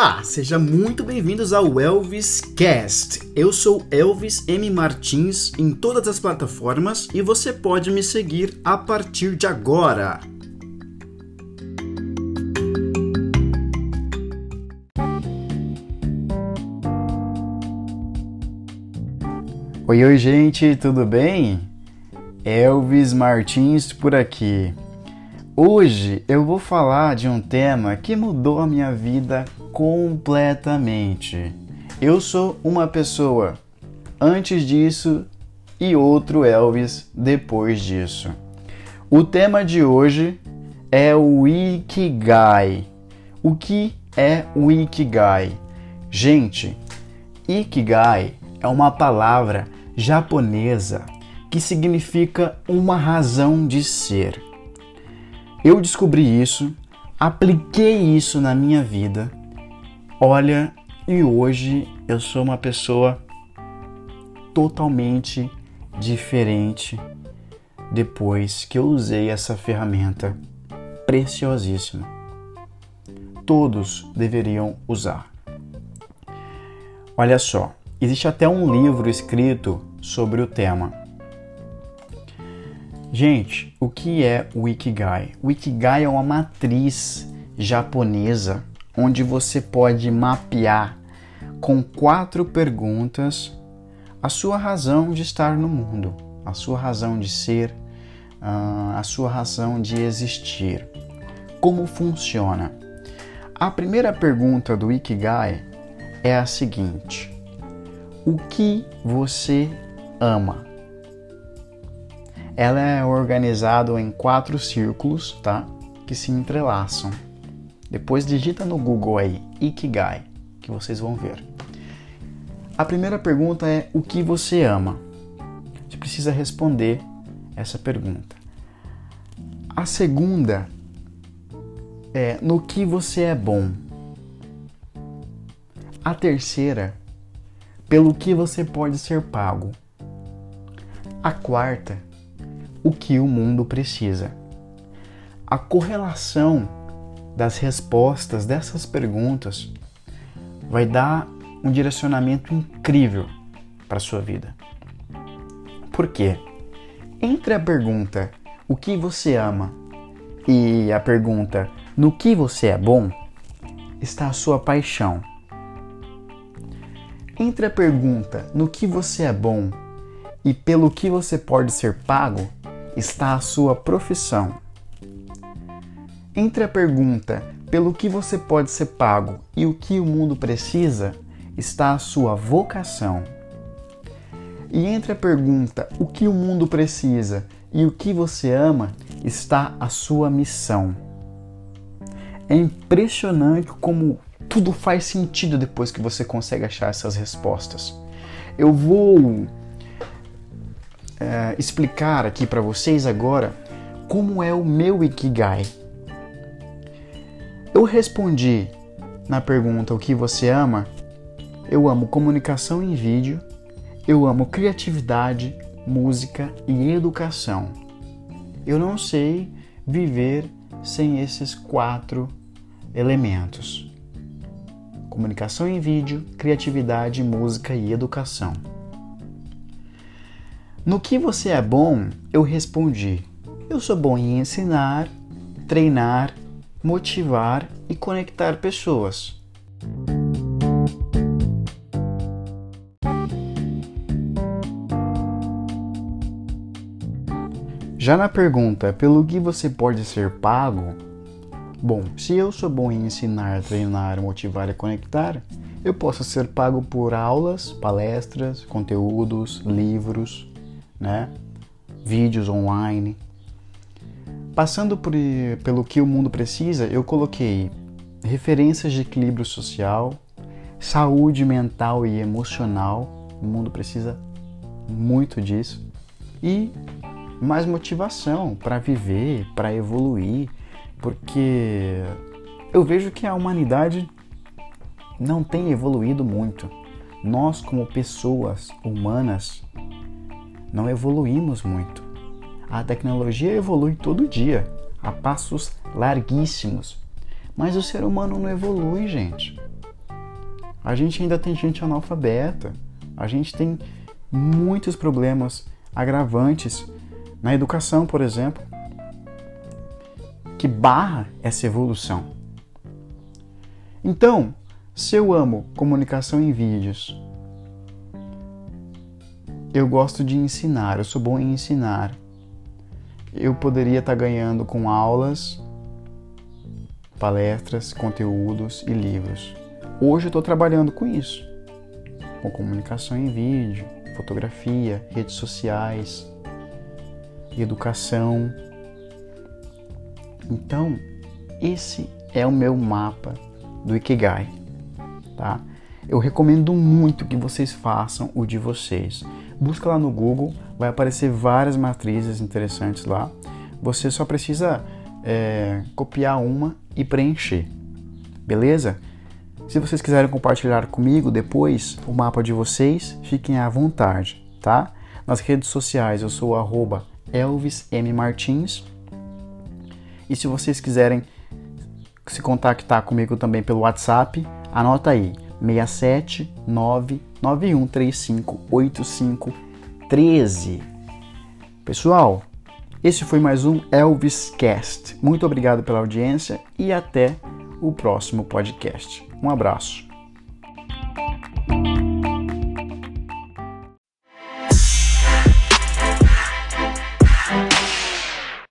Olá, sejam muito bem-vindos ao Elvis Cast. Eu sou Elvis M Martins em todas as plataformas e você pode me seguir a partir de agora. Oi, oi, gente, tudo bem? Elvis Martins por aqui. Hoje eu vou falar de um tema que mudou a minha vida completamente. Eu sou uma pessoa antes disso e outro Elvis depois disso. O tema de hoje é o Ikigai. O que é o Ikigai? Gente, Ikigai é uma palavra japonesa que significa uma razão de ser. Eu descobri isso, apliquei isso na minha vida. Olha, e hoje eu sou uma pessoa totalmente diferente depois que eu usei essa ferramenta preciosíssima. Todos deveriam usar. Olha só, existe até um livro escrito sobre o tema. Gente, o que é o Ikigai? O Ikigai é uma matriz japonesa onde você pode mapear com quatro perguntas a sua razão de estar no mundo, a sua razão de ser, a sua razão de existir. Como funciona? A primeira pergunta do Ikigai é a seguinte: O que você ama? Ela é organizada em quatro círculos, tá? Que se entrelaçam. Depois digita no Google aí Ikigai, que vocês vão ver. A primeira pergunta é o que você ama? Você precisa responder essa pergunta. A segunda é no que você é bom. A terceira, pelo que você pode ser pago. A quarta, o que o mundo precisa. A correlação das respostas dessas perguntas vai dar um direcionamento incrível para sua vida. Por quê? Entre a pergunta o que você ama e a pergunta no que você é bom está a sua paixão. Entre a pergunta no que você é bom e pelo que você pode ser pago está a sua profissão. Entre a pergunta pelo que você pode ser pago e o que o mundo precisa está a sua vocação. E entre a pergunta o que o mundo precisa e o que você ama está a sua missão. É impressionante como tudo faz sentido depois que você consegue achar essas respostas. Eu vou é, explicar aqui para vocês agora como é o meu Ikigai. Eu respondi na pergunta o que você ama. Eu amo comunicação em vídeo, eu amo criatividade, música e educação. Eu não sei viver sem esses quatro elementos: comunicação em vídeo, criatividade, música e educação. No que você é bom? Eu respondi: Eu sou bom em ensinar, treinar, motivar e conectar pessoas. Já na pergunta pelo que você pode ser pago, bom, se eu sou bom em ensinar, treinar, motivar e conectar, eu posso ser pago por aulas, palestras, conteúdos, livros, né? vídeos online. Passando por, pelo que o mundo precisa, eu coloquei referências de equilíbrio social, saúde mental e emocional. O mundo precisa muito disso. E mais motivação para viver, para evoluir, porque eu vejo que a humanidade não tem evoluído muito. Nós, como pessoas humanas, não evoluímos muito. A tecnologia evolui todo dia, a passos larguíssimos. Mas o ser humano não evolui, gente. A gente ainda tem gente analfabeta. A gente tem muitos problemas agravantes na educação, por exemplo, que barra essa evolução. Então, se eu amo comunicação em vídeos, eu gosto de ensinar, eu sou bom em ensinar. Eu poderia estar ganhando com aulas, palestras, conteúdos e livros. Hoje eu estou trabalhando com isso, com comunicação em vídeo, fotografia, redes sociais, educação. Então, esse é o meu mapa do Ikigai, tá? Eu recomendo muito que vocês façam o de vocês. Busca lá no Google, vai aparecer várias matrizes interessantes lá. Você só precisa é, copiar uma e preencher, beleza? Se vocês quiserem compartilhar comigo depois o mapa de vocês, fiquem à vontade, tá? Nas redes sociais eu sou arroba Elvis M. Martins. E se vocês quiserem se contactar comigo também pelo WhatsApp, anota aí 679 9135 8513. Pessoal, esse foi mais um Elvis Cast. Muito obrigado pela audiência e até o próximo podcast. Um abraço.